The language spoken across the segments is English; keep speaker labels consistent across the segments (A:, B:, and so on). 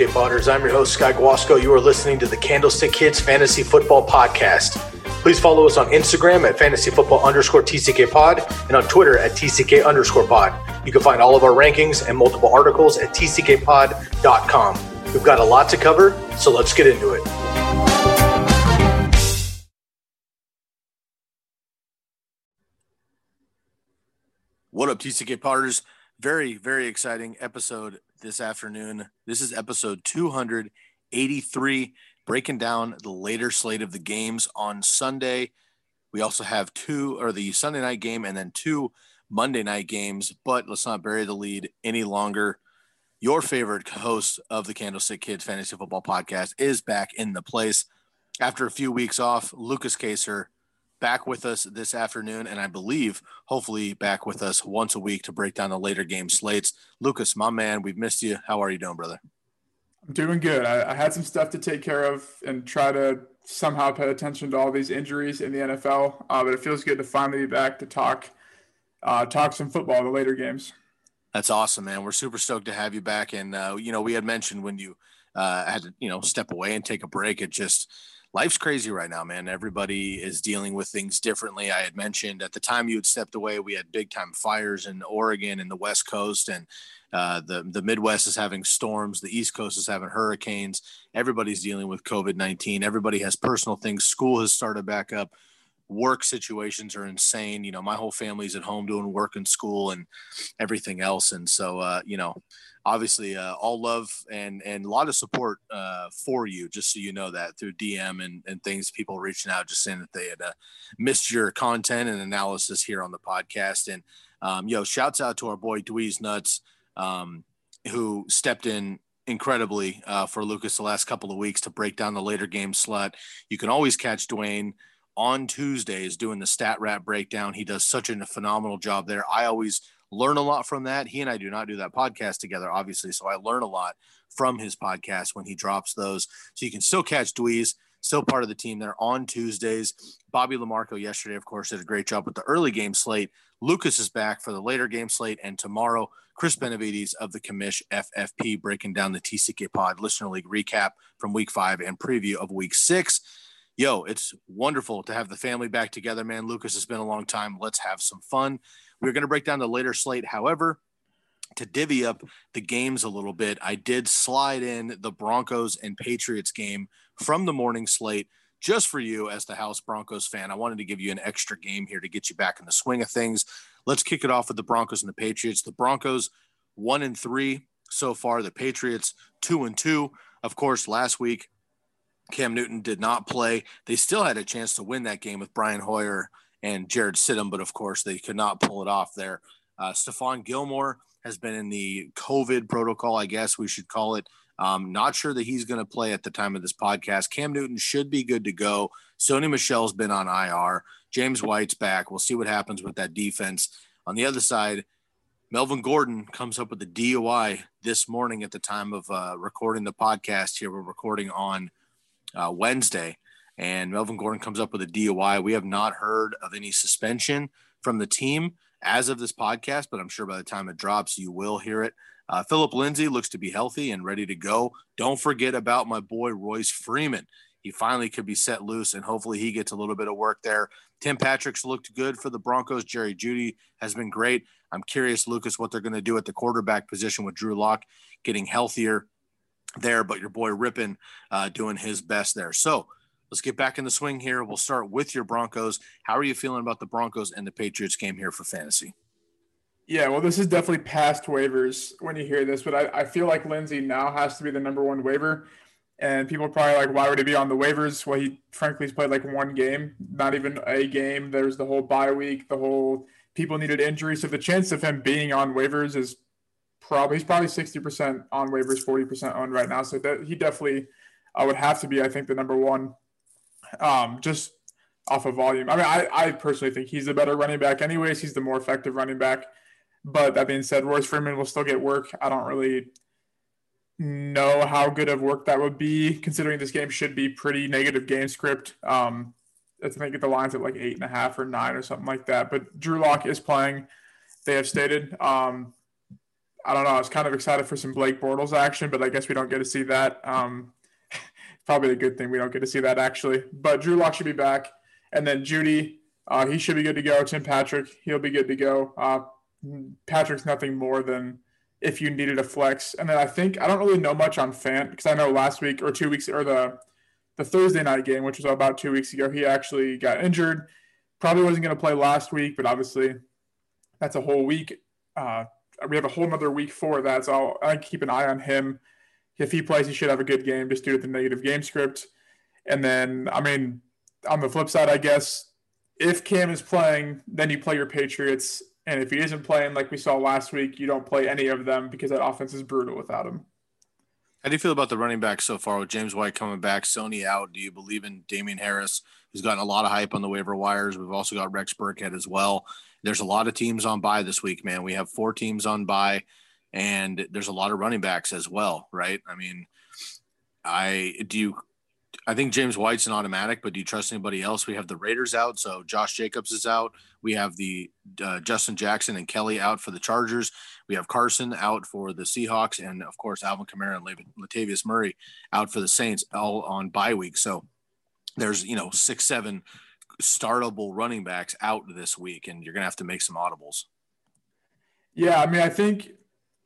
A: Up, I'm your host, Sky Guasco. You are listening to the Candlestick Kids Fantasy Football Podcast. Please follow us on Instagram at fantasy football underscore TCK pod and on Twitter at TCK underscore pod. You can find all of our rankings and multiple articles at tckpod.com. We've got a lot to cover, so let's get into it. What up, TCK Potters? Very, very exciting episode this afternoon. This is episode 283, breaking down the later slate of the games on Sunday. We also have two, or the Sunday night game, and then two Monday night games. But let's not bury the lead any longer. Your favorite host of the Candlestick Kids Fantasy Football Podcast is back in the place after a few weeks off. Lukas Kacer back with us this afternoon, and I believe hopefully back with us once a week to break down the later game slates. Lukas, my man, we've missed you. How are you doing, brother?
B: I'm doing good. I, I had some stuff to take care of and try to somehow pay attention to all these injuries in the NFL, uh, but it feels good to finally be back to talk uh, talk some football the later games.
A: That's awesome, man. We're super stoked to have you back. And uh, you know, we had mentioned when you uh, had to, you know, step away and take a break. It just life's crazy right now, man. Everybody is dealing with things differently. I had mentioned at the time you had stepped away, we had big time fires in Oregon and the West Coast, and uh, the the Midwest is having storms. The East Coast is having hurricanes. Everybody's dealing with COVID nineteen. Everybody has personal things. School has started back up. Work situations are insane. You know, my whole family's at home doing work and school and everything else. And so, uh, you know, obviously uh, all love and and a lot of support uh, for you just so you know that through dm and, and things people reaching out just saying that they had uh, missed your content and analysis here on the podcast. And um, yo shouts out to our boy dweez nuts um, who stepped in incredibly uh, for lukas the last couple of weeks to break down the later game slot. You can always catch dwayne on tuesdays doing the stat rat breakdown. He does such a phenomenal job there. I always learn a lot from that. He and I do not do that podcast together, obviously. So I learn a lot from his podcast when he drops those. So you can still catch Dweez, still part of the team there on Tuesdays. Bobby Lamarco yesterday, of course, did a great job with the early game slate. Lukas is back for the later game slate. And tomorrow, Chris Benavides of the Commish FFP breaking down the TCK Pod Listener League recap from week five and preview of week six. Yo, it's wonderful to have the family back together, man. Lukas, it's been a long time. Let's have some fun. We're going to break down the later slate. However, to divvy up the games a little bit, I did slide in the Broncos and Patriots game from the morning slate just for you as the House Broncos fan. I wanted to give you an extra game here to get you back in the swing of things. Let's kick it off with the Broncos and the Patriots. The Broncos, one and three so far. The Patriots, two and two. Of course, last week, Cam Newton did not play. They still had a chance to win that game with Brian Hoyer and Jared Stidham, but of course they could not pull it off there. Uh, Stephon Gilmore has been in the COVID protocol, I guess we should call it. Um, not sure that he's going to play at the time of this podcast. Cam Newton should be good to go. Sony Michel's been on IR. James White's back. We'll see what happens with that defense. On the other side, Melvin Gordon comes up with a DUI this morning at the time of uh, recording the podcast here. We're recording on uh, Wednesday and Melvin Gordon comes up with a DUI. We have not heard of any suspension from the team as of this podcast, but I'm sure by the time it drops, you will hear it. Uh, Phillip Lindsay looks to be healthy and ready to go. Don't forget about my boy Royce Freeman. He finally could be set loose, and hopefully he gets a little bit of work there. Tim Patrick's looked good for the Broncos. Jerry Jeudy has been great. I'm curious, Lukas, what they're going to do at the quarterback position with Drew Lock getting healthier there, but your boy Rypien uh, doing his best there. So let's get back in the swing here. We'll start with your Broncos. How are you feeling about the Broncos and the Patriots game here for fantasy?
B: Yeah, well, this is definitely past waivers when you hear this, but I, I feel like Lindsay now has to be the number one waiver. And people are probably like, why would he be on the waivers? Well, he frankly has played like one game, not even a game. There's the whole bye week, the whole people needed injury. So the chance of him being on waivers is probably he's probably sixty percent on waivers, forty percent on right now. So that he definitely uh, would have to be, I think, the number one. Um, just off of volume. I mean, I, I personally think he's the better running back. Anyways, he's the more effective running back. But that being said, Royce Freeman will still get work. I don't really know how good of work that would be, considering this game should be pretty negative game script. Um, I think the lines at like eight and a half or nine or something like that. But Drew Lock is playing. They have stated. Um, I don't know. I was kind of excited for some Blake Bortles action, but I guess we don't get to see that. Um, probably a good thing we don't get to see that actually. But Drew Lock should be back, and then Jeudy, uh, he should be good to go. Tim Patrick, he'll be good to go. Uh, Patrick's nothing more than if you needed a flex. And then I think I don't really know much on Fant because I know last week or two weeks or the the Thursday night game, which was about two weeks ago, he actually got injured. Probably wasn't going to play last week, but obviously that's a whole week. Uh, we have a whole another week for that, so I'll, I'll keep an eye on him. If he plays, he should have a good game just due to the negative game script. And then, I mean, on the flip side, I guess if Cam is playing, then you play your Patriots and if he isn't playing like we saw last week, you don't play any of them because that offense is brutal without him.
A: How do you feel about the running back so far with James White coming back, Sony out? Do you believe in Damien Harris, who's gotten a lot of hype on the waiver wires? We've also got Rex Burkhead as well. There's a lot of teams on bye this week, man. We have four teams on bye, and there's a lot of running backs as well, right? I mean, I do you I think James White's an automatic, but do you trust anybody else? We have the Raiders out, so Josh Jacobs is out. We have the uh, Justin Jackson and Kelley out for the Chargers. We have Carson out for the Seahawks, and of course Alvin Kamara and Latavius Murray out for the Saints, all on bye week. So there's you know six, seven startable running backs out this week, and you're gonna have to make some audibles.
B: Yeah, I mean, I think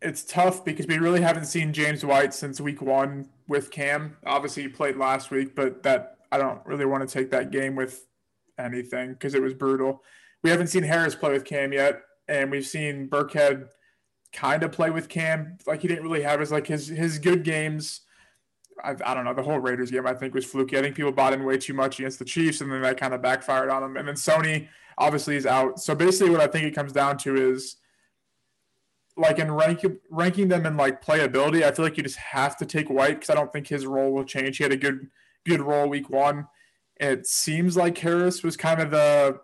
B: it's tough because we really haven't seen James White since week one with Cam. Obviously, he played last week, but that I don't really want to take that game with anything because it was brutal. We haven't seen Harris play with Cam yet, and we've seen Burkhead kind of play with Cam. Like he didn't really have his like his his good games. I, I, don't know. The whole Raiders game I think was fluky. I think people bought in way too much against the Chiefs, and then that kind of backfired on them. And then Sony obviously is out. So basically, what I think it comes down to is like in rank, ranking them in like playability, I feel like you just have to take White because I don't think his role will change. He had a good good role week one. It seems like Harris was kind of the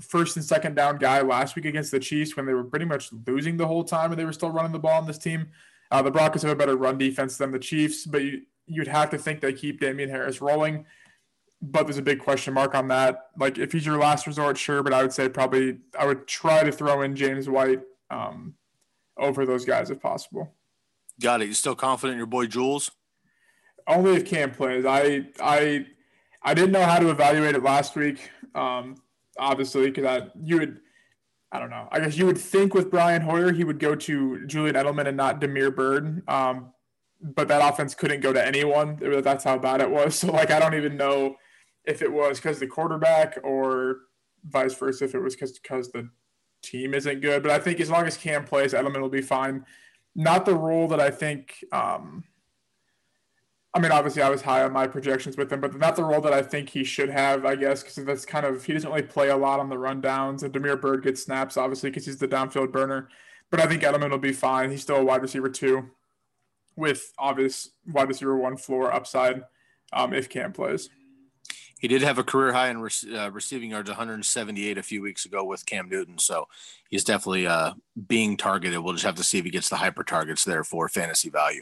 B: first and second down guy last week against the Chiefs when they were pretty much losing the whole time and they were still running the ball on this team. Uh, the Broncos have a better run defense than the Chiefs, but you, you'd have to think they keep Damien Harris rolling. But there's a big question mark on that. Like if he's your last resort, sure, but I would say probably I would try to throw in James White um, over those guys if possible.
A: Got it. You still confident in your boy Jules?
B: Only if Cam plays. I I I didn't know how to evaluate it last week. Um, obviously, because I you would I don't know. I guess you would think with Brian Hoyer he would go to Julian Edelman and not Damiere Byrd. Um, but that offense couldn't go to anyone. That's how bad it was. So like I don't even know if it was because the quarterback or vice versa. If it was because because the team isn't good. But I think as long as Cam plays, Edelman will be fine. Not the role that I think. Um, I mean, obviously, I was high on my projections with him, but not the role that I think he should have, I guess, because that's kind of he doesn't really play a lot on the rundowns. And Damiere Byrd gets snaps, obviously, because he's the downfield burner. But I think Edelman will be fine. He's still a wide receiver two, with obvious wide receiver one floor upside um, if Cam plays.
A: He did have a career high in uh, receiving yards, 178 a few weeks ago with Cam Newton. So he's definitely uh, being targeted. We'll just have to see if he gets the hyper targets there for fantasy value.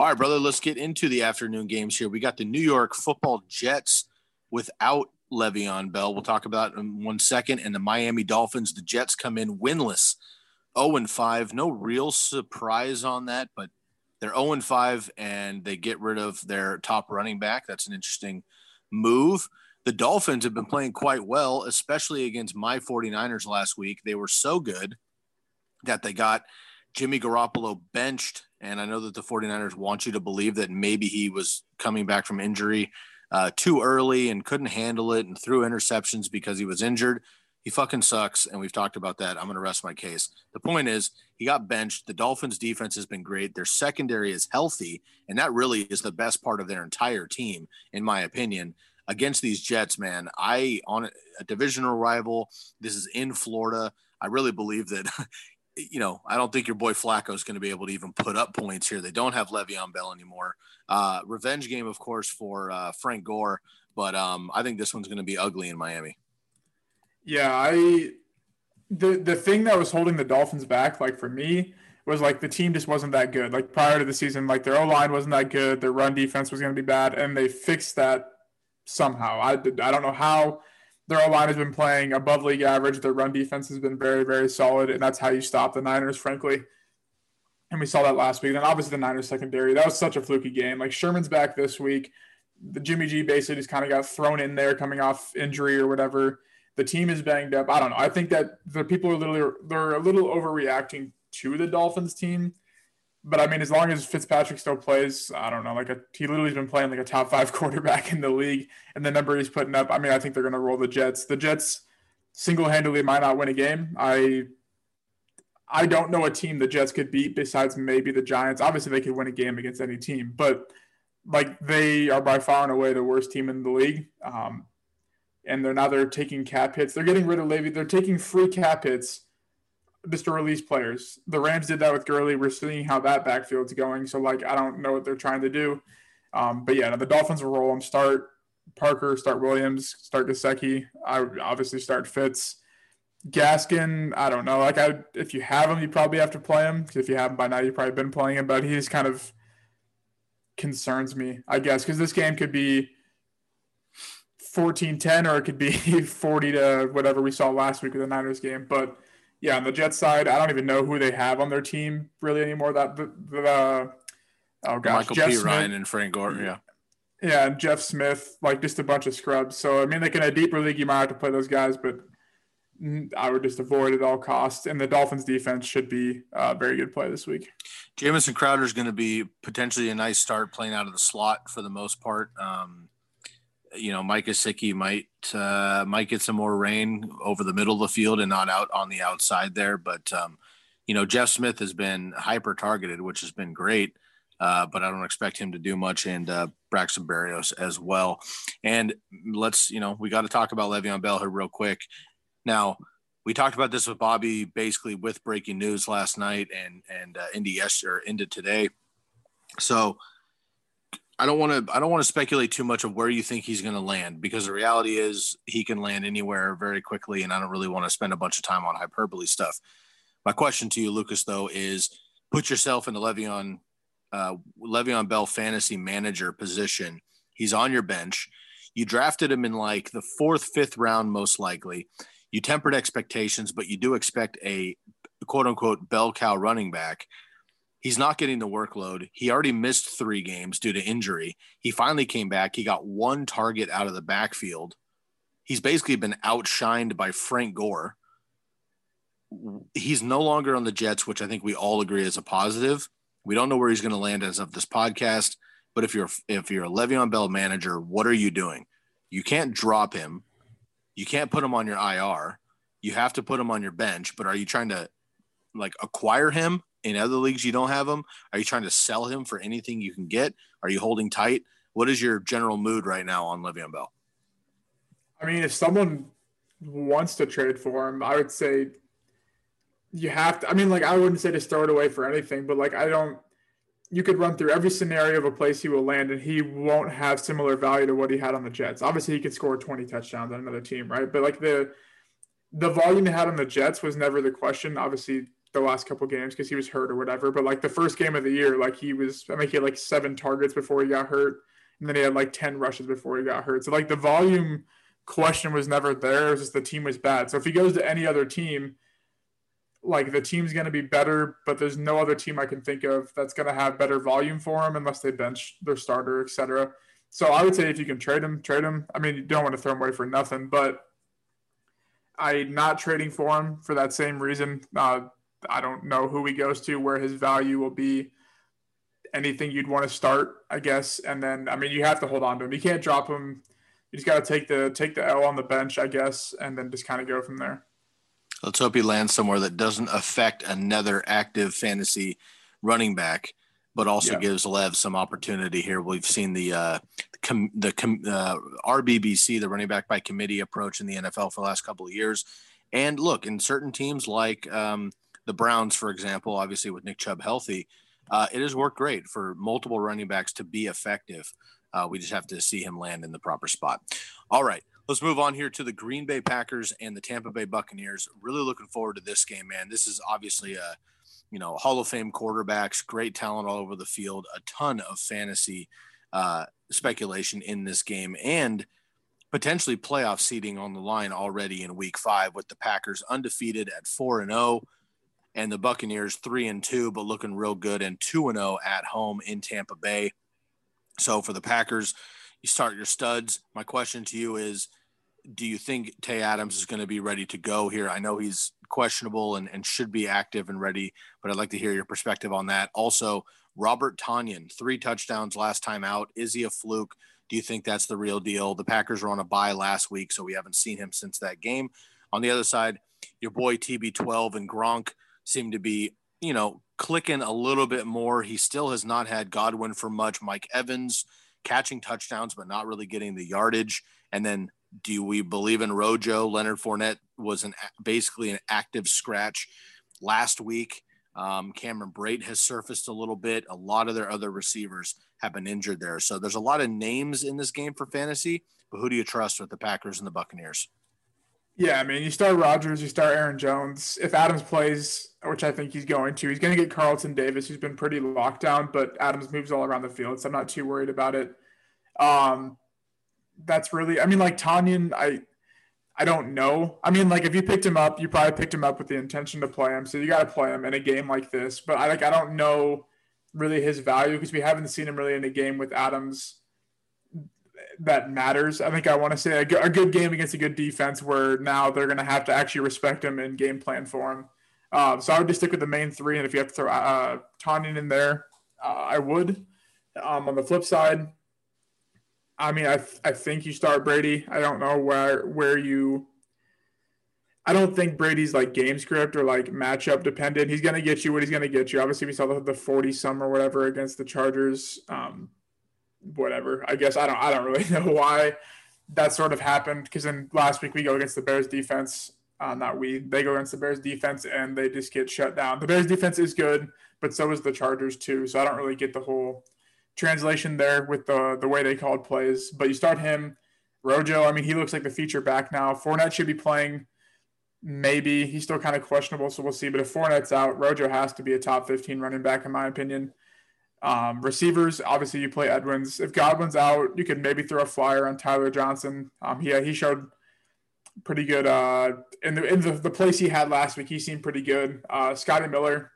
A: All right, brother, let's get into the afternoon games here. We got the New York football Jets without Le'Veon Bell. We'll talk about in one second. And the Miami Dolphins, the Jets come in winless, 0 and 5. No real surprise on that, but they're 0 and 5 and they get rid of their top running back. That's an interesting – move. The Dolphins have been playing quite well, especially against my 49ers last week. They were so good that they got Jimmy Garoppolo benched. And I know that the 49ers want you to believe that maybe he was coming back from injury uh, too early and couldn't handle it and threw interceptions because he was injured. He fucking sucks. And we've talked about that. I'm going to rest my case. The point is, he got benched. The Dolphins' defense has been great. Their secondary is healthy. And that really is the best part of their entire team, in my opinion. Against these Jets, man, I on a divisional rival. This is in Florida. I really believe that you know, I don't think your boy Flacco is going to be able to even put up points here. They don't have Le'Veon Bell anymore. Uh, revenge game, of course, for uh, Frank Gore, but um, I think this one's going to be ugly in Miami.
B: Yeah, I the the thing that was holding the Dolphins back, like for me, was like the team just wasn't that good. Like prior to the season, like their O line wasn't that good, their run defense was going to be bad, and they fixed that somehow. I I don't know how. Their O line has been playing above league average. Their run defense has been very very solid, and that's how you stop the Niners, frankly. And we saw that last week. And obviously the Niners secondary, that was such a fluky game. Like Sherman's back this week. The Jimmy G basically just kind of got thrown in there coming off injury or whatever the team is banged up. I don't know. I think that the people are literally they're a little overreacting to the Dolphins team. But I mean, as long as Fitzpatrick still plays, I don't know. Like a, he literally has been playing like a top five quarterback in the league, and the number he's putting up. I mean, I think they're going to roll the Jets. The Jets single handedly might not win a game. I I don't know a team the Jets could beat besides maybe the Giants. Obviously, they could win a game against any team, but like they are by far and away the worst team in the league. Um, and they're now they're taking cap hits. They're getting rid of Levy. They're taking free cap hits just to release players. The Rams did that with Gurley. We're seeing how that backfield's going. So like I don't know what they're trying to do. Um, but yeah, the Dolphins will roll them. Start Parker, start Williams, start Gesicki. I would obviously start Fitz. Gaskin, I don't know. Like I, if you have him, you probably have to play him. If you have him by now, you've probably been playing him. But he's kind of concerns me, I guess, because this game could be 14-10 or it could be 40 to whatever we saw last week with the Niners game. But yeah, on the Jets side, I don't even know who they have on their team really anymore. That the, the uh, oh gosh,
A: Michael Jeff P. Smith, Ryan and Frank Gore, yeah.
B: Yeah, and Jeff Smith, like just a bunch of scrubs. So I mean, like in a deeper league, you might have to play those guys, but I would just avoid at all costs. And the Dolphins defense should be a very good play this week.
A: Jamison Crowder is going to be potentially a nice start playing out of the slot for the most part. Um, you know, Mike Gesicki might uh, might get some more rain over the middle of the field and not out on the outside there. But um, you know, Jeff Smith has been hyper targeted, which has been great. Uh, but I don't expect him to do much, and uh, Braxton Berrios as well. And let's, you know, we got to talk about Le'Veon Bell here real quick. Now, we talked about this with Bobby basically with breaking news last night and and uh, into yesterday or into today. So I don't want to I don't want to speculate too much of where you think he's going to land because the reality is he can land anywhere very quickly and I don't really want to spend a bunch of time on hyperbole stuff. My question to you Lukas though is put yourself in the Le'Veon uh, Le'Veon Bell fantasy manager position. He's on your bench. You drafted him in like the fourth, fifth round, most likely. You tempered expectations, but you do expect a quote unquote bell cow running back. He's not getting the workload. He already missed three games due to injury. He finally came back. He got one target out of the backfield. He's basically been outshined by Frank Gore. He's no longer on the Jets, which I think we all agree is a positive. We don't know where he's going to land as of this podcast, but if you're if you're a Le'Veon Bell manager, what are you doing? You can't drop him. You can't put him on your IR. You have to put him on your bench. But are you trying to like acquire him in other leagues you don't have him? Are you trying to sell him for anything you can get? Are you holding tight? What is your general mood right now on Le'Veon Bell?
B: I mean, if someone wants to trade for him, I would say you have to. I mean, like I wouldn't say to throw it away for anything, but like I don't. You could run through every scenario of a place he will land, and he won't have similar value to what he had on the Jets. Obviously, he could score 20 touchdowns on another team, right? But like the the volume he had on the Jets was never the question. Obviously, the last couple games because he was hurt or whatever. But like the first game of the year, like he was, I think he had like seven targets before he got hurt, and then he had like ten rushes before he got hurt. So like the volume question was never there. It was just the team was bad. So if he goes to any other team, like the team's going to be better, but there's no other team I can think of that's going to have better volume for him unless they bench their starter, etc. So I would say if you can trade him, trade him. I mean, you don't want to throw him away for nothing, but I'm not trading for him for that same reason. Uh, I don't know who he goes to, where his value will be. Anything you'd want to start, I guess, and then I mean you have to hold on to him. You can't drop him. You just got to take the take the L on the bench, I guess, and then just kind of go from there.
A: Let's hope he lands somewhere that doesn't affect another active fantasy running back, but also yeah. gives Lev some opportunity here. We've seen the uh, com- the com- uh, RBBC, the running back by committee approach in the NFL for the last couple of years. And look, in certain teams like um, the Browns, for example, obviously with Nick Chubb healthy, uh, it has worked great for multiple running backs to be effective. Uh, we just have to see him land in the proper spot. All right, let's move on here to the Green Bay Packers and the Tampa Bay Buccaneers. Really looking forward to this game, man. This is obviously a you know Hall of Fame quarterbacks, great talent all over the field, a ton of fantasy uh, speculation in this game, and potentially playoff seeding on the line already in Week Five with the Packers undefeated at four and zero oh and the Buccaneers three and two, but looking real good and two and zero oh at home in Tampa Bay. So for the Packers, you start your studs. My question to you is, do you think Tay Adams is going to be ready to go here? I know he's questionable and, and should be active and ready, but I'd like to hear your perspective on that. Also, Robert Tonyan, three touchdowns last time out. Is he a fluke? Do you think that's the real deal? The Packers were on a bye last week, so we haven't seen him since that game. On the other side, your boy TB12 and Gronk seem to be, you know, clicking a little bit more. He still has not had Godwin for much. Mike Evans catching touchdowns, but not really getting the yardage. And then do we believe in Rojo? Leonard Fournette was an basically an active scratch last week. Um, Cameron Brate has surfaced a little bit. A lot of their other receivers have been injured there. So there's a lot of names in this game for fantasy, but who do you trust with the Packers and the Buccaneers?
B: Yeah, I mean, you start Rodgers, you start Aaron Jones. If Adams plays, which I think he's going to, he's going to get Carlton Davis, who's been pretty locked down, but Adams moves all around the field, so I'm not too worried about it. Um, that's really, I mean, like Tonyan, I, I don't know. I mean, like if you picked him up, you probably picked him up with the intention to play him, so you got to play him in a game like this. But I like, I don't know really his value because we haven't seen him really in a game with Adams that matters. I think I want to say a, good game against a good defense where now they're going to have to actually respect him and game plan for him. Um, so I would just stick with the main three, and if you have to throw uh, Tonyan in there, uh, I would. Um, on the flip side, I mean, I th- I think you start Brady. I don't know where where you. I don't think Brady's like game script or like matchup dependent. He's going to get you what he's going to get you. Obviously, we saw the, the 40 some or whatever against the Chargers. Um, whatever. I guess I don't I don't really know why that sort of happened because then last week we go against the Bears defense. Uh, not we. They go against the Bears defense and they just get shut down. The Bears defense is good, but so is the Chargers too. So I don't really get the whole translation there with the the way they called plays. But you start him, Rojo. I mean, he looks like the feature back now. Fournette should be playing. Maybe he's still kind of questionable, so we'll see. But if Fournette's out, Rojo has to be a top 15 running back in my opinion. Um, receivers, obviously, you play Edwins. If Godwin's out, you could maybe throw a flyer on Tyler Johnson. Um, yeah, he showed pretty good uh, in the in the, the place he had last week. He seemed pretty good. Uh, Scotty Miller,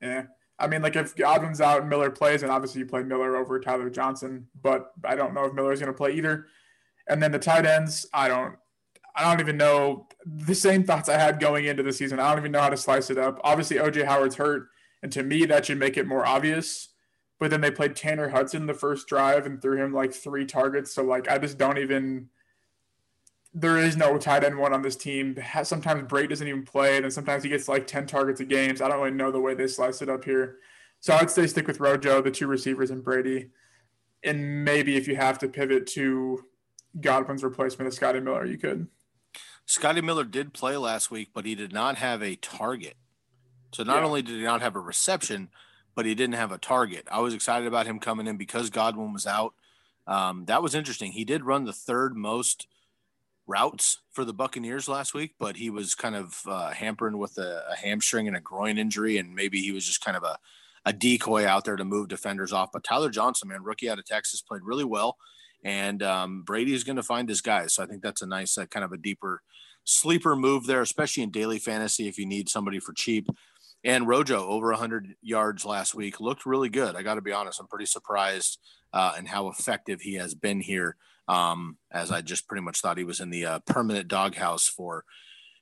B: yeah. I mean, like if Godwin's out, and Miller plays, and obviously you play Miller over Tyler Johnson. But I don't know if Miller's going to play either. And then the tight ends, I don't, I don't even know the same thoughts I had going into the season. I don't even know how to slice it up. Obviously, OJ Howard's hurt, and to me, that should make it more obvious but then they played Tanner Hudson the first drive and threw him like three targets. So like I just don't even. There is no tight end one on this team. Sometimes Brate doesn't even play, and sometimes he gets like ten targets a game. So I don't really know the way they slice it up here. So I'd say stick with Rojo, the two receivers, and Brady, and maybe if you have to pivot to Godwin's replacement of Scotty Miller, you could.
A: Scotty Miller did play last week, but he did not have a target. So not yeah. only did he not have a reception, but he didn't have a target. I was excited about him coming in because Godwin was out. Um, that was interesting. He did run the third most routes for the Buccaneers last week, but he was kind of uh, hampering with a, a, hamstring and a groin injury, and maybe he was just kind of a, a decoy out there to move defenders off. But Tyler Johnson, man, rookie out of Texas, played really well, and um, Brady is going to find his guys. So I think that's a nice, uh, kind of a deeper sleeper move there, especially in daily fantasy if you need somebody for cheap. And Rojo over 100 yards last week looked really good. I got to be honest, I'm pretty surprised uh, how effective he has been here. Um, as I just pretty much thought he was in the uh, permanent doghouse for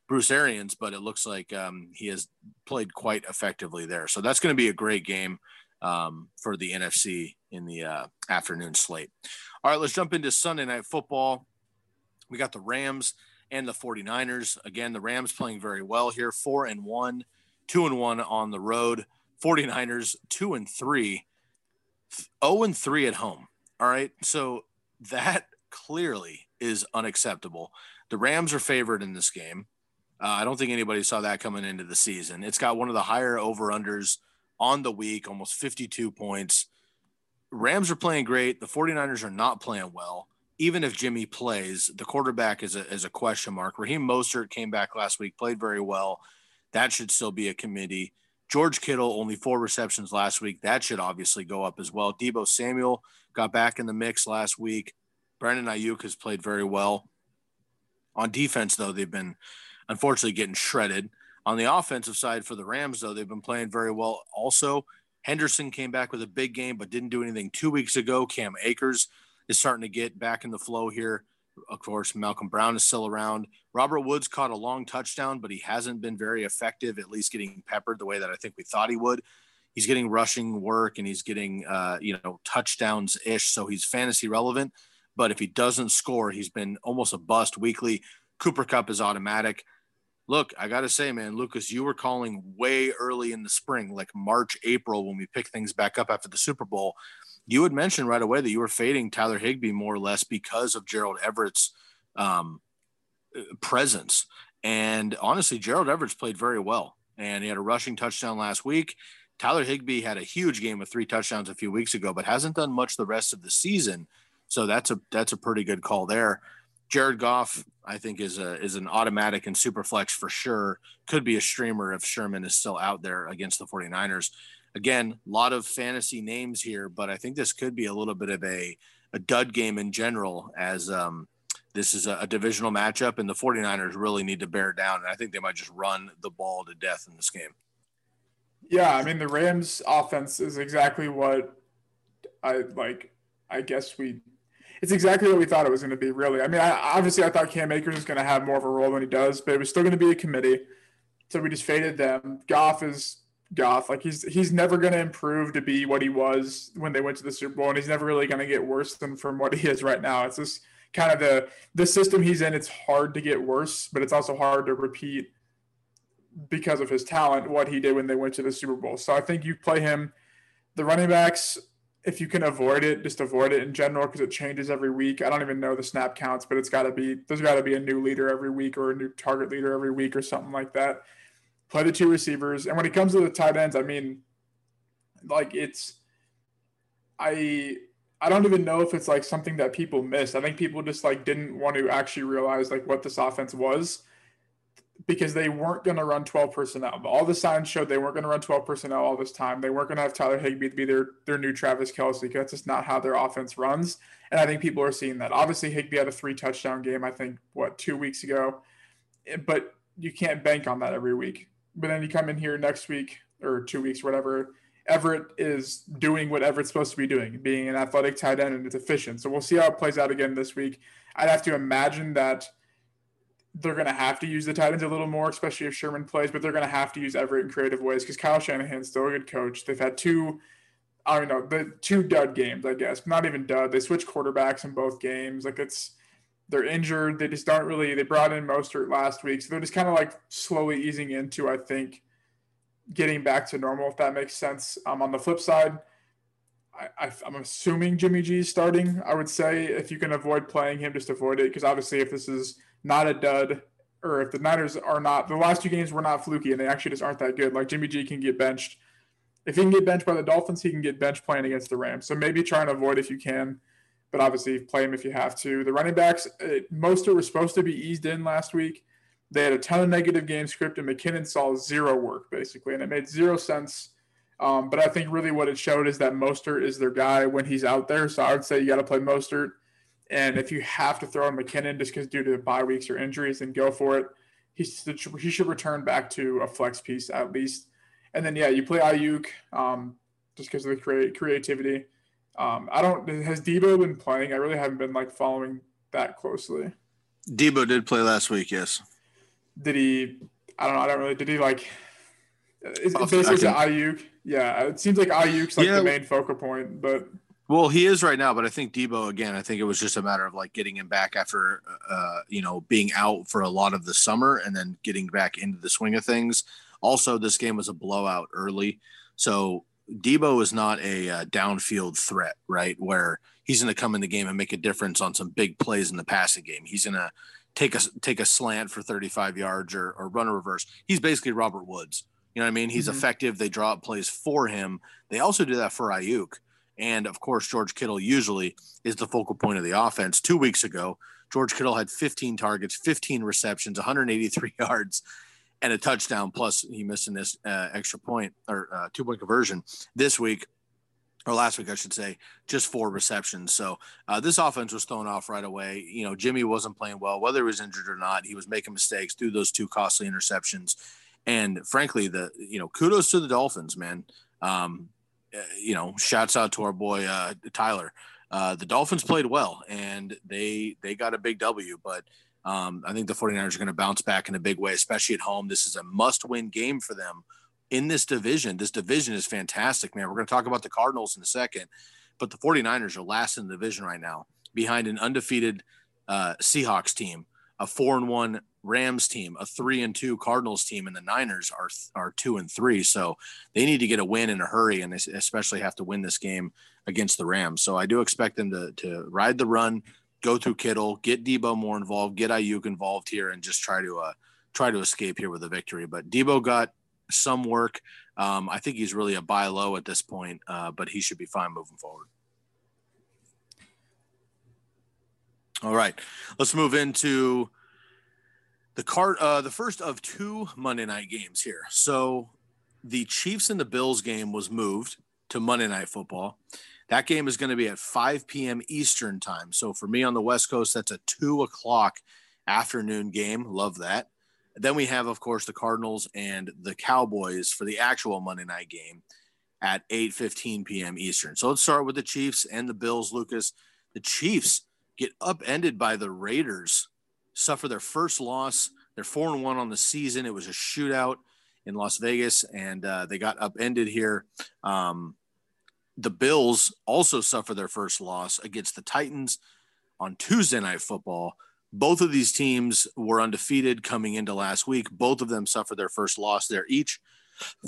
A: Bruce Arians, but it looks like um, he has played quite effectively there. So that's going to be a great game um, for the NFC in the uh, afternoon slate. All right, let's jump into Sunday night football. We got the Rams and the 49ers. Again, the Rams playing very well here, four and one two and one on the road. 49ers, two and three, 0 and three at home. All right. So that clearly is unacceptable. The Rams are favored in this game. Uh, I don't think anybody saw that coming into the season. It's got one of the higher over unders on the week, almost 52 points. Rams are playing great. The 49ers are not playing well. Even if Jimmy plays, the quarterback is a, is a question mark. Raheem Mostert came back last week, played very well. That should still be a committee. George Kittle, only four receptions last week. That should obviously go up as well. Deebo Samuel got back in the mix last week. Brandon Aiyuk has played very well. On defense, though, they've been unfortunately getting shredded. On the offensive side for the Rams, though, they've been playing very well. Also, Henderson came back with a big game, but didn't do anything two weeks ago. Cam Akers is starting to get back in the flow here. Of course, Malcolm Brown is still around. Robert Woods caught a long touchdown, but he hasn't been very effective, at least getting peppered the way that I think we thought he would. He's getting rushing work and he's getting, uh, you know, touchdowns ish. So he's fantasy relevant. But if he doesn't score, he's been almost a bust weekly. Cooper Kupp is automatic. Look, I got to say, man, Lukas, you were calling way early in the spring, like March, April, when we pick things back up after the Super Bowl. You had mentioned right away that you were fading Tyler Higbee more or less because of Gerald Everett's um, presence. And honestly, Gerald Everett's played very well, and he had a rushing touchdown last week. Tyler Higbee had a huge game with three touchdowns a few weeks ago, but hasn't done much the rest of the season. So that's a that's a pretty good call there. Jared Goff, I think, is a is an automatic and super flex for sure. Could be a streamer if Sherman is still out there against the 49ers. Again, a lot of fantasy names here, but I think this could be a little bit of a, a dud game in general as um, this is a, a, divisional matchup and the 49ers really need to bear down. And I think they might just run the ball to death in this game.
B: Yeah, I mean the Rams offense is exactly what I like I guess we it's exactly what we thought it was going to be. Really, I mean, I, obviously, I thought Cam Akers was going to have more of a role than he does, but it was still going to be a committee. So we just faded them. Goff is Goff. Like he's he's never going to improve to be what he was when they went to the Super Bowl, and he's never really going to get worse than from what he is right now. It's just kind of the the system he's in. It's hard to get worse, but it's also hard to repeat because of his talent what he did when they went to the Super Bowl. So I think you play him. The running backs, if you can avoid it, just avoid it in general because it changes every week. I don't even know the snap counts, but it's got to be there's got to be a new leader every week or a new target leader every week or something like that. Play the two receivers, and when it comes to the tight ends, I mean, like it's I I don't even know if it's like something that people missed. I think people just like didn't want to actually realize like what this offense was because they weren't going to run 12 personnel. All the signs showed they weren't going to run 12 personnel all this time. They weren't going to have Tyler Higbee to be their, their new Travis Kelce. That's just not how their offense runs. And I think people are seeing that. Obviously, Higbee had a three touchdown game, I think, what, two weeks ago. But you can't bank on that every week. But then you come in here next week or two weeks, whatever. Everett is doing what Everett's supposed to be doing, being an athletic tight end, and it's efficient. So we'll see how it plays out again this week. I'd have to imagine that – they're going to have to use the tight ends a little more, especially if Sherman plays, but they're going to have to use Everett in creative ways because Kyle Shanahan's still a good coach. They've had two, I don't know, the two dud games, I guess. Not even dud. They switched quarterbacks in both games. Like it's, they're injured. They just aren't really, they brought in Mostert last week. So they're just kind of like slowly easing into, I think, getting back to normal, if that makes sense. Um, on the flip side, I, am assuming Jimmy G is starting. I would say if you can avoid playing him, just avoid it because obviously if this is not a dud, or if the Niners are not the last two games were not fluky and they actually just aren't that good. Like Jimmy G can get benched. If he can get benched by the Dolphins, he can get benched playing against the Rams. So maybe try and avoid if you can, but obviously play him if you have to. The running backs, it, Mostert was supposed to be eased in last week. They had a ton of negative game script, and McKinnon saw zero work basically, and it made zero sense. Um, but I think really what it showed is that Mostert is their guy when he's out there. So I would say you got to play Mostert. And if you have to throw in McKinnon just because due to bye weeks or injuries, then go for it. He he should return back to a flex piece at least. And then yeah, you play Aiyuk um, just because of the create, creativity. Um, I don't has Deebo been playing? I really haven't been like following that closely.
A: Deebo did play last week, yes.
B: Did he? I don't know. I don't really. Did he like? Is basically can... Aiyuk? Yeah, it seems like Aiyuk's like yeah. the main focal point, but
A: well, he is right now, but I think Deebo again. I think it was just a matter of like getting him back after, uh, you know, being out for a lot of the summer and then getting back into the swing of things. Also, this game was a blowout early, so Deebo is not a uh, downfield threat, right? Where he's going to come in the game and make a difference on some big plays in the passing game. He's going to take a take a slant for 35 yards or, or run a reverse. He's basically Robert Woods. You know what I mean? He's mm-hmm. effective. They draw up plays for him. They also do that for Aiyuk. And of course, George Kittle usually is the focal point of the offense. Two weeks ago, George Kittle had 15 targets, 15 receptions, 183 yards, and a touchdown. Plus, he missed this uh, extra point or uh, two point conversion. This week, or last week, I should say, just four receptions. So uh, this offense was thrown off right away. You know, Jimmy wasn't playing well, whether he was injured or not. He was making mistakes, threw those two costly interceptions. And frankly, the you know, kudos to the Dolphins, man. Um, uh, you know, shouts out to our boy uh, Tyler. Uh, the Dolphins played well, and they they got a big W. But um, I think the 49ers are going to bounce back in a big way, especially at home. This is a must-win game for them in this division. This division is fantastic, man. We're going to talk about the Cardinals in a second, but the 49ers are last in the division right now, behind an undefeated uh, Seahawks team, a four and one Rams team, a three and two Cardinals team, and the Niners are are two and three. So they need to get a win in a hurry, and they especially have to win this game against the Rams. So I do expect them to to ride the run, go through Kittle, get Deebo more involved, get Aiyuk involved here, and just try to uh, try to escape here with a victory. But Deebo got some work. Um, I think he's really a buy low at this point, uh, but he should be fine moving forward. All right, let's move into the card uh, the first of two monday night games here so the chiefs and the bills game was moved to monday night football that game is going to be at 5 p.m eastern time so for me on the west coast that's a 2 o'clock afternoon game love that then we have of course the cardinals and the cowboys for the actual monday night game at 8 15 p.m eastern so let's start with the chiefs and the bills lukas the chiefs get upended by the raiders suffer their first loss. They're four and one on the season. It was a shootout in Las Vegas, and uh, they got upended here. Um, the Bills also suffer their first loss against the Titans on Tuesday Night Football. Both of these teams were undefeated coming into last week. Both of them suffered their first loss. They're each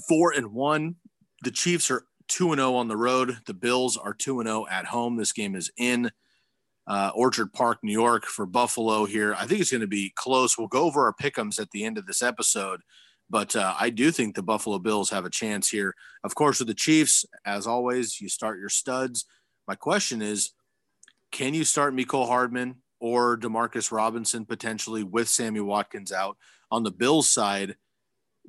A: four and one. The Chiefs are two and zero oh on the road. The Bills are two and zero oh at home. This game is in uh, Orchard Park, New York for Buffalo here. I think it's going to be close. We'll go over our pickums at the end of this episode, but uh, I do think the Buffalo Bills have a chance here. Of course, with the Chiefs, as always, you start your studs. My question is, can you start Mecole Hardman or Demarcus Robinson potentially with Sammy Watkins out? On the Bills side,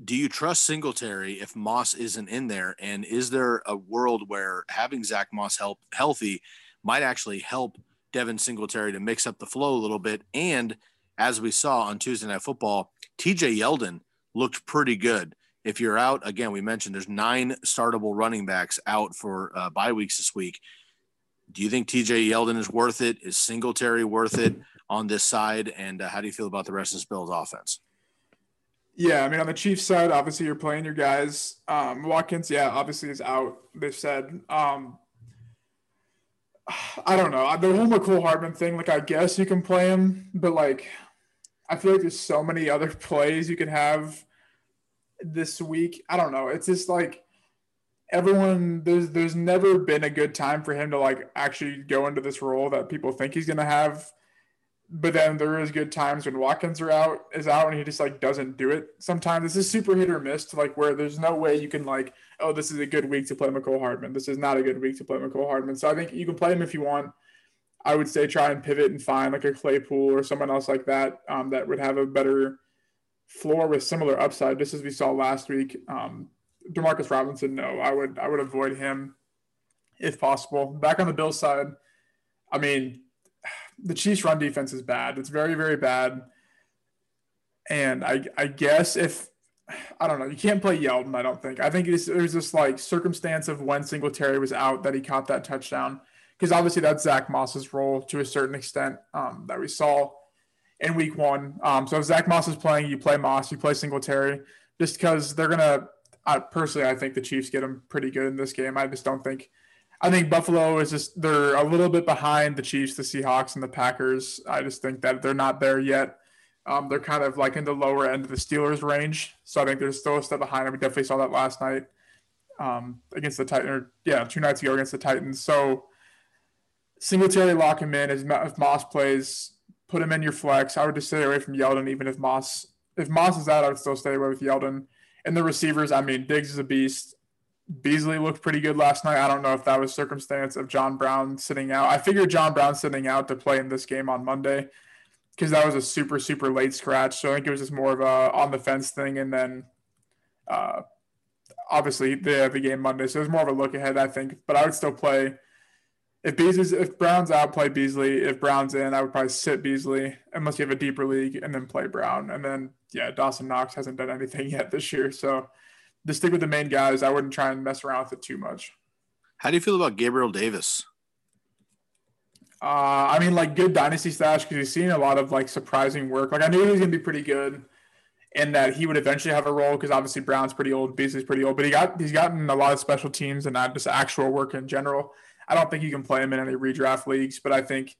A: do you trust Singletary if Moss isn't in there? And is there a world where having Zach Moss help healthy might actually help – Devin Singletary to mix up the flow a little bit. And as we saw on Tuesday Night Football, TJ Yeldon looked pretty good. If you're out, again, we mentioned there's nine startable running backs out for uh, bye weeks this week. Do you think TJ Yeldon is worth it? Is Singletary worth it on this side? And uh, how do you feel about the rest of this Bills offense?
B: Yeah, I mean, on the Chiefs side, obviously you're playing your guys. Um, Watkins, yeah, obviously is out. They've said. Um, I don't know. The whole Mecole Hardman thing, like I guess you can play him, but like I feel like there's so many other plays you can have this week. I don't know. It's just like everyone there's there's never been a good time for him to like actually go into this role that people think he's gonna have but then there is good times when Watkins are out is out and he just like doesn't do it. Sometimes this is super hit or miss to like where there's no way you can like, oh, this is a good week to play Mecole Hardman. This is not a good week to play Mecole Hardman. So I think you can play him if you want. I would say try and pivot and find like a Claypool or someone else like that um, that would have a better floor with similar upside, just as we saw last week. Um, Demarcus Robinson, no, I would I would avoid him if possible. Back on the Bill side, I mean, the Chiefs' run defense is bad. It's very, very bad. And I, I guess if I don't know, you can't play Yeldon. I don't think. I think there's this like circumstance of when Singletary was out that he caught that touchdown because obviously that's Zach Moss's role to a certain extent um, that we saw in Week One. Um, so if Zach Moss is playing, you play Moss, you play Singletary, just because they're gonna. I, personally, I think the Chiefs get him pretty good in this game. I just don't think I think Buffalo is just they're a little bit behind the Chiefs, the Seahawks, and the Packers. I just think that they're not there yet. Um, they're kind of like in the lower end of the Steelers range, so I think they're still a step behind. And we definitely saw that last night um, against the Titans. Yeah, two nights ago against the Titans. So Singletary lock him in as if Moss plays put him in your flex. I would just stay away from Yeldon, even if Moss if Moss is out, I would still stay away with Yeldon. And the receivers, I mean, Diggs is a beast. Beasley looked pretty good last night. I don't know if that was circumstance of John Brown sitting out. I figured John Brown sitting out to play in this game on Monday because that was a super super late scratch. So I think it was just more of a on the fence thing, and then uh, obviously the the game Monday. So it was more of a look ahead, I think. But I would still play if Beasley's if Brown's out, play Beasley. If Brown's in, I would probably sit Beasley unless you have a deeper league, and then play Brown. And then yeah, Dawson Knox hasn't done anything yet this year, so just stick with the main guys. I wouldn't try and mess around with it too much.
A: How do you feel about Gabriel Davis?
B: Uh, I mean, like good dynasty stash because he's seen a lot of like surprising work. Like I knew he was gonna be pretty good, and that he would eventually have a role because obviously Brown's pretty old, Beasley's pretty old, but he got he's gotten a lot of special teams and not just actual work in general. I don't think you can play him in any redraft leagues, but I think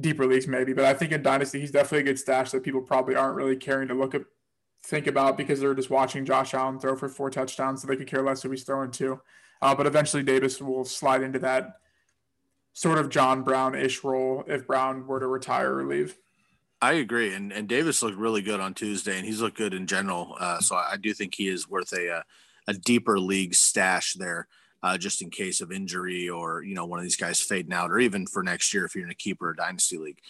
B: deeper leagues maybe. But I think in dynasty he's definitely a good stash that people probably aren't really caring to look at, think about because they're just watching Josh Allen throw for four touchdowns, so they could care less who he's throwing to. Uh, but eventually Davis will slide into that sort of John Brown ish role if Brown were to retire or leave.
A: I agree, and and Davis looked really good on Tuesday, and he's looked good in general. Uh, so I do think he is worth a a, a deeper league stash there, uh, just in case of injury or you know one of these guys fading out, or even for next year if you're in a keeper or dynasty league.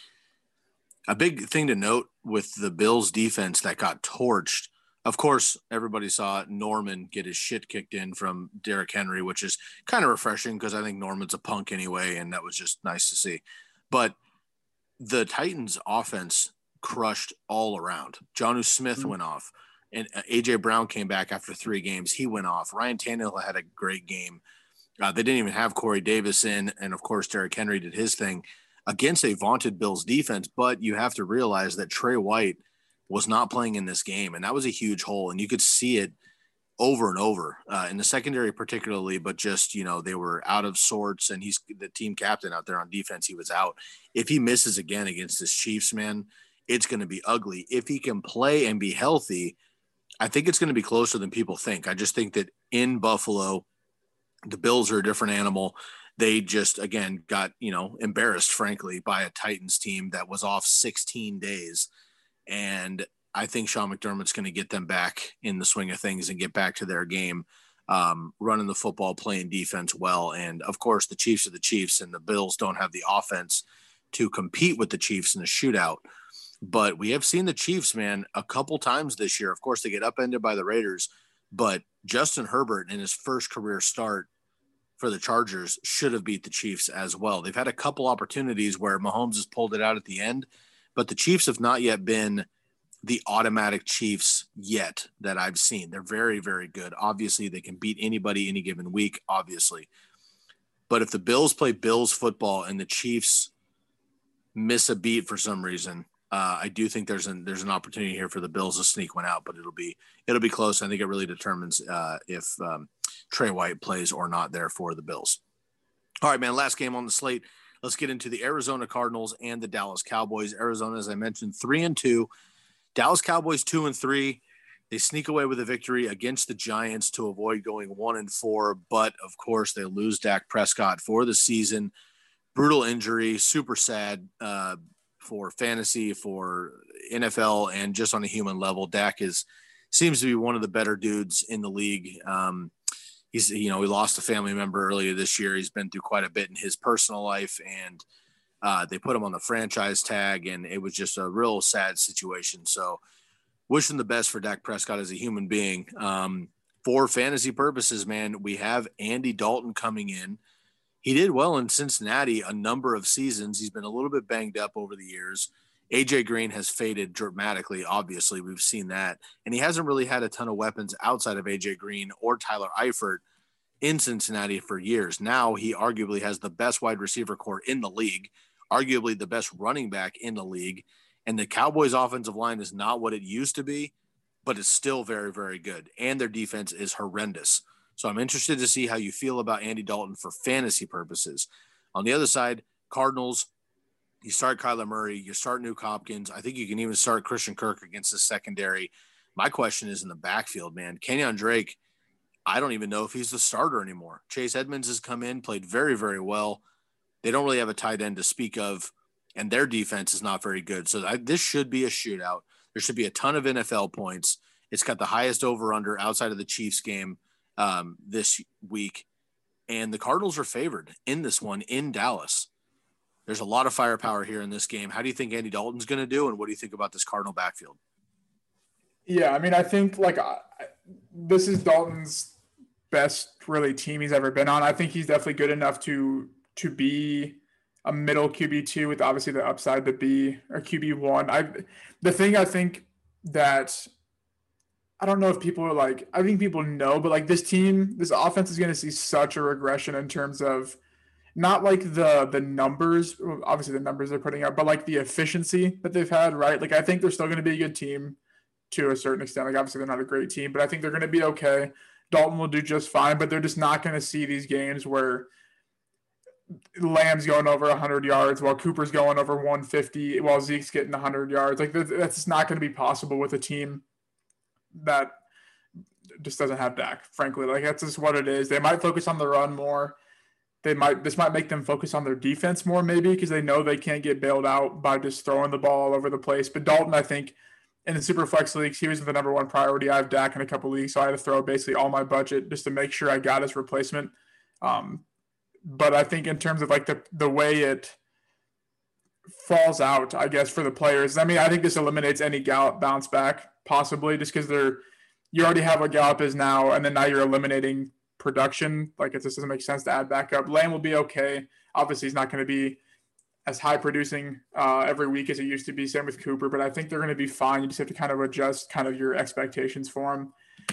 A: A big thing to note with the Bills defense that got torched of course, everybody saw Norman get his shit kicked in from Derrick Henry, which is kind of refreshing because I think Norman's a punk anyway, and that was just nice to see. But the Titans' offense crushed all around. Jonnu Smith mm-hmm. went off, and uh, AJ Brown came back after three games. He went off. Ryan Tannehill had a great game. Uh, they didn't even have Corey Davis in, and of course, Derrick Henry did his thing against a vaunted Bills defense. But you have to realize that Tre White was not playing in this game, and that was a huge hole. And you could see it over and over uh, in the secondary, particularly. But just you know, they were out of sorts, and he's the team captain out there on defense. He was out. If he misses again against this Chiefs, man, it's going to be ugly. If he can play and be healthy, I think it's going to be closer than people think. I just think that in Buffalo, the Bills are a different animal. They just again got you know embarrassed, frankly, by a Titans team that was off 16 days and I think Sean McDermott's going to get them back in the swing of things and get back to their game, um, running the football, playing defense well. And of course, the Chiefs are the Chiefs, and the Bills don't have the offense to compete with the Chiefs in a shootout. But we have seen the Chiefs, man, a couple times this year. Of course, they get upended by the Raiders, but Justin Herbert in his first career start for the Chargers should have beat the Chiefs as well. They've had a couple opportunities where Mahomes has pulled it out at the end but the Chiefs have not yet been the automatic Chiefs yet that I've seen. They're very, very good. Obviously, they can beat anybody any given week, obviously. But if the Bills play Bills football and the Chiefs miss a beat for some reason, uh, I do think there's an there's an opportunity here for the Bills to sneak one out, but it'll be it'll be close. I think it really determines uh, if um, Tre White plays or not there for the Bills. All right, man. Last game on the slate. Let's get into the Arizona Cardinals and the Dallas Cowboys. Arizona, as I mentioned, three and two. Dallas Cowboys two and three. They sneak away with a victory against the Giants to avoid going one and four, but of course they lose Dak Prescott for the season. Brutal injury, super sad uh, for fantasy, for NFL, and just on a human level. Dak is seems to be one of the better dudes in the league. Um, he's you know he lost a family member earlier this year. He's been through quite a bit in his personal life, and uh, they put him on the franchise tag, and it was just a real sad situation. So, wishing the best for Dak Prescott as a human being. Um, for fantasy purposes, man, we have Andy Dalton coming in. He did well in Cincinnati a number of seasons. He's been a little bit banged up over the years. AJ Green has faded dramatically. Obviously, we've seen that. And he hasn't really had a ton of weapons outside of AJ Green or Tyler Eifert in Cincinnati for years. Now he arguably has the best wide receiver corps in the league, arguably the best running back in the league. And the Cowboys' offensive line is not what it used to be, but it's still very, very good. And their defense is horrendous. So I'm interested to see how you feel about Andy Dalton for fantasy purposes. On the other side, Cardinals you start Kyler Murray, you start Nuke Hopkins. I think you can even start Christian Kirk against the secondary. My question is in the backfield, man. Kenyan Drake, I don't even know if he's the starter anymore. Chase Edmonds has come in, played very, very well. They don't really have a tight end to speak of and their defense is not very good. So I, this should be a shootout. There should be a ton of NFL points. It's got the highest over under outside of the Chiefs game um, this week, and the Cardinals are favored in this one in Dallas. There's a lot of firepower here in this game. How do you think Andy Dalton's going to do, and what do you think about this Cardinal backfield?
B: Yeah, I mean, I think like I, this is Dalton's best really team he's ever been on. I think he's definitely good enough to to be a middle QB two with obviously the upside to be a QB one. I the thing I think that I don't know if people are like I think people know, but like this team, this offense is going to see such a regression in terms of not like the the numbers, obviously the numbers they're putting up, but like the efficiency that they've had, right? Like I think they're still going to be a good team to a certain extent. Like obviously they're not a great team, but I think they're going to be okay. Dalton will do just fine, but they're just not going to see these games where Lamb's going over 100 yards while Cooper's going over 150 while Zeke's getting 100 yards. Like that's not going to be possible with a team that just doesn't have Dak. Frankly, like that's just what it is. They might focus on the run more. They might this might make them focus on their defense more maybe because they know they can't get bailed out by just throwing the ball all over the place. But Dalton, I think in the super flex leagues, he was the number one priority. I have Dak in a couple leagues, so I had to throw basically all my budget just to make sure I got his replacement. Um, but I think in terms of like the the way it falls out, I guess for the players. I mean, I think this eliminates any Gallup bounce back possibly, just because they're you already have what Gallup is now, and then now you're eliminating production. Like it just doesn't make sense to add back up. Lamb will be okay. Obviously, he's not going to be as high producing uh, every week as it used to be. Same with Cooper, but I think they're going to be fine. You just have to kind of adjust kind of your expectations for him.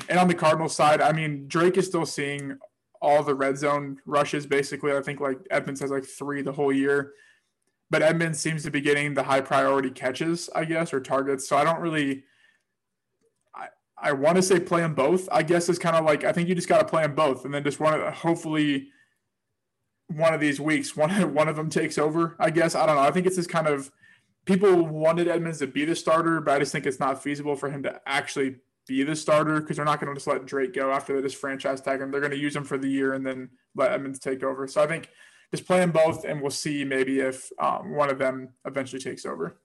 B: And on the Cardinals side, I mean, Drake is still seeing all the red zone rushes. Basically, I think like Edmonds has like three the whole year, but Edmonds seems to be getting the high priority catches, I guess, or targets. So I don't really. I, want to say play them both. I guess it's kind of like I think you just got to play them both, and then just want to hopefully one of these weeks, one one of them takes over. I guess I don't know. I think it's just kind of people wanted Edmonds to be the starter, but I just think it's not feasible for him to actually be the starter because they're not going to just let Drake go after they just franchise tag him. They're going to use him for the year and then let Edmonds take over. So I think just play them both, and we'll see maybe if um, one of them eventually takes over.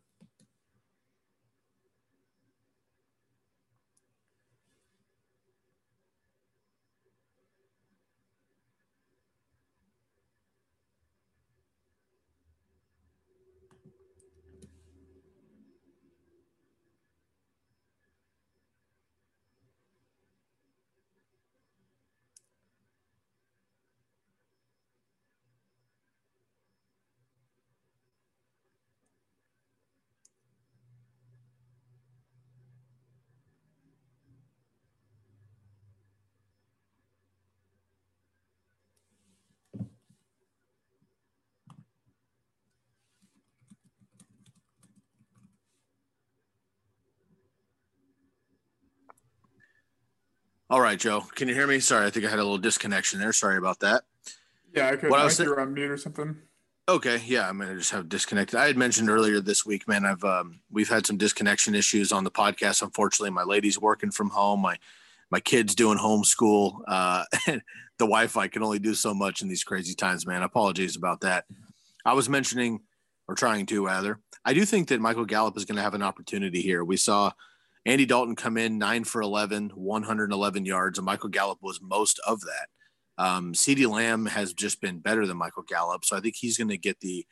A: All right, Joe. Can you hear me? Sorry, I think I had a little disconnection there. Sorry about that.
B: Yeah, I could. What I was you're on mute or something.
A: Okay, yeah, I'm gonna just have disconnected. I had mentioned earlier this week, man. I've um, we've had some disconnection issues on the podcast. Unfortunately, my lady's working from home. My my kids doing homeschool. Uh, and the Wi-Fi can only do so much in these crazy times, man. Apologies about that. I was mentioning, or trying to rather. I do think that Michael Gallup is going to have an opportunity here. We saw Andy Dalton come in nine for 11, 111 yards, and Michael Gallup was most of that. Um, CeeDee Lamb has just been better than Michael Gallup, so I think he's going to get the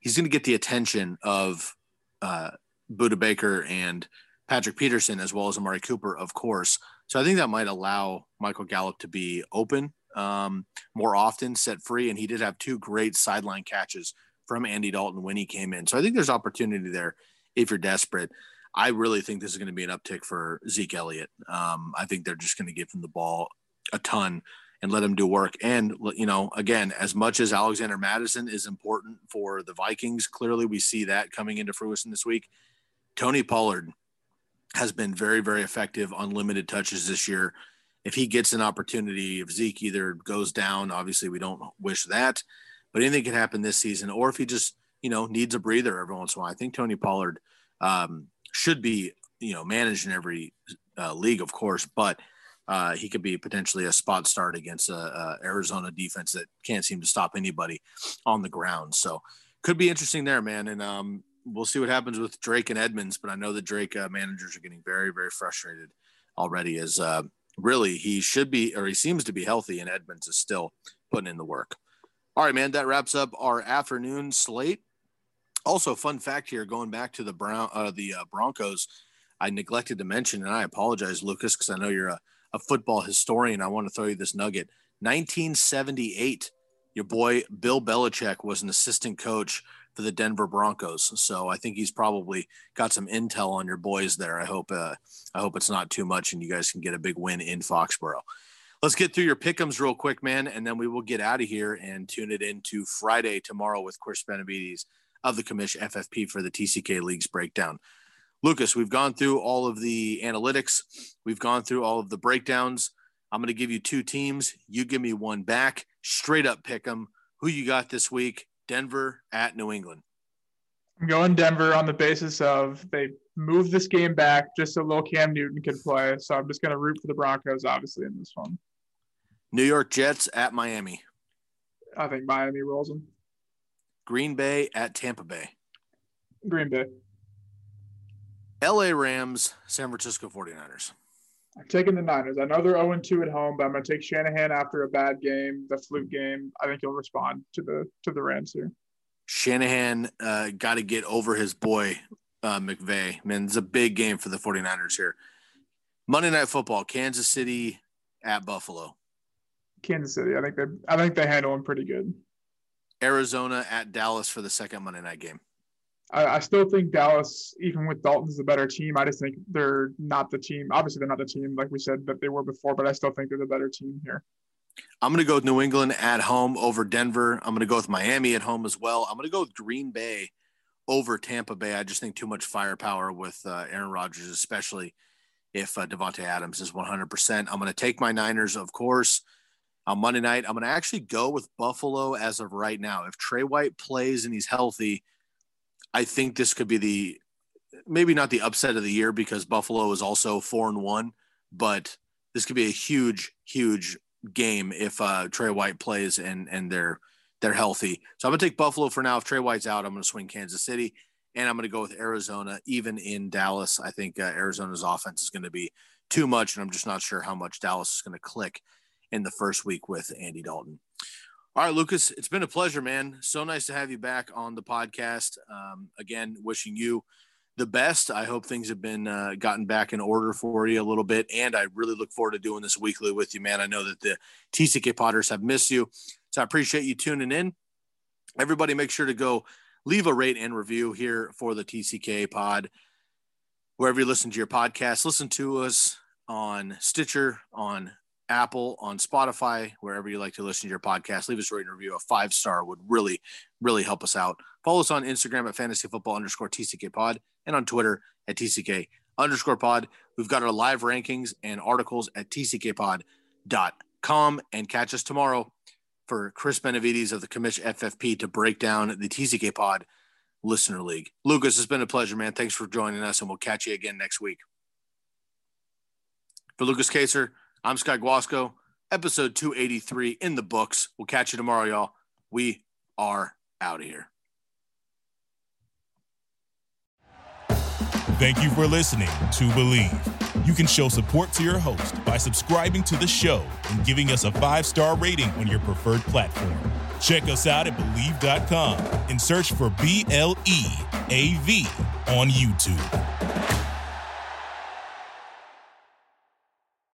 A: he's going to get the attention of uh, Budda Baker and Patrick Peterson as well as Amari Cooper, of course. So I think that might allow Michael Gallup to be open um, more often, set free, and he did have two great sideline catches from Andy Dalton when he came in. So I think there's opportunity there if you're desperate. I really think this is going to be an uptick for Zeke Elliott. Um, I think they're just going to give him the ball a ton and let him do work. And, you know, again, as much as Alexander Mattison is important for the Vikings, clearly we see that coming into fruition this week. Tony Pollard has been very, very effective on limited touches this year. If he gets an opportunity, if Zeke either goes down, obviously we don't wish that, but anything can happen this season, or if he just, you know, needs a breather every once in a while. I think Tony Pollard um, should be you know managed in every uh, league, of course, but uh, he could be potentially a spot start against a, a, Arizona defense that can't seem to stop anybody on the ground. So could be interesting there, man. And um, we'll see what happens with Drake and Edmonds. But I know the Drake uh, managers are getting very, very frustrated already. As uh, really he should be, or he seems to be healthy, and Edmonds is still putting in the work. All right, man. That wraps up our afternoon slate. Also, fun fact here, going back to the Brown, uh, the uh, Broncos, I neglected to mention, and I apologize, Lukas, because I know you're a, a football historian. I want to throw you this nugget. 1978, your boy Bill Belichick was an assistant coach for the Denver Broncos. So I think he's probably got some intel on your boys there. I hope uh, I hope it's not too much and you guys can get a big win in Foxborough. Let's get through your pickums real quick, man, and then we will get out of here and tune it into Friday tomorrow with Chris Benavides of the commission FFP for the TCK Leagues breakdown. Lukas, we've gone through all of the analytics. We've gone through all of the breakdowns. I'm going to give you two teams. You give me one back. Straight up pick them. Who you got this week? Denver at New England.
B: I'm going Denver on the basis of they moved this game back just so little Cam Newton could play. So I'm just going to root for the Broncos, obviously, in this one.
A: New York Jets at Miami.
B: I think Miami rolls them.
A: Green Bay at Tampa Bay.
B: Green Bay.
A: LA Rams, San Francisco 49ers.
B: I'm taking the Niners. I know they're 0 2 at home, but I'm going to take Shanahan after a bad game, the fluke game. I think he'll respond to the to the Rams here.
A: Shanahan uh, got to get over his boy uh, McVay. Man, it's a big game for the 49ers here. Monday Night Football, Kansas City at Buffalo.
B: Kansas City. I think they I think they handle him pretty good.
A: Arizona at Dallas for the second Monday night game.
B: I, I still think Dallas, even with Dalton, is a better team. I just think they're not the team. Obviously, they're not the team like we said that they were before, but I still think they're the better team here.
A: I'm going to go with New England at home over Denver. I'm going to go with Miami at home as well. I'm going to go with Green Bay over Tampa Bay. I just think too much firepower with uh, Aaron Rodgers, especially if uh, Davante Adams is 100%. I'm going to take my Niners, of course, on Monday night. I'm going to actually go with Buffalo as of right now. If Tre White plays and he's healthy, I think this could be the maybe not the upset of the year because Buffalo is also four and one, but this could be a huge, huge game if uh, Tre White plays and and they're they're healthy. So I'm gonna take Buffalo for now. If Tre White's out, I'm gonna swing Kansas City, and I'm gonna go with Arizona. Even in Dallas, I think uh, Arizona's offense is gonna be too much, and I'm just not sure how much Dallas is gonna click in the first week with Andy Dalton. All right, Lukas, it's been a pleasure, man. So nice to have you back on the podcast. Um, again, wishing you the best. I hope things have been uh, gotten back in order for you a little bit, and I really look forward to doing this weekly with you, man. I know that the TCK Potters have missed you, so I appreciate you tuning in. Everybody, make sure to go leave a rate and review here for the TCK Pod wherever you listen to your podcast. Listen to us on Stitcher, on Apple, on Spotify, wherever you like to listen to your podcast. Leave us a rating review. A five star would really, really help us out. Follow us on Instagram at fantasy football underscore TCK pod and on Twitter at TCK underscore pod. We've got our live rankings and articles at tckpod.com and catch us tomorrow for Chris Benavides of the Commish FFP to break down the TCK pod listener league. Lukas, it's been a pleasure, man. Thanks for joining us and we'll catch you again next week. For Lukas Kacer, I'm Scott Guasco, episode 283 in the books. We'll catch you tomorrow, y'all. We are out of here.
C: Thank you for listening to Bleav. You can show support to your host by subscribing to the show and giving us a five star rating on your preferred platform. Check us out at Bleav.com and search for B L E A V on YouTube.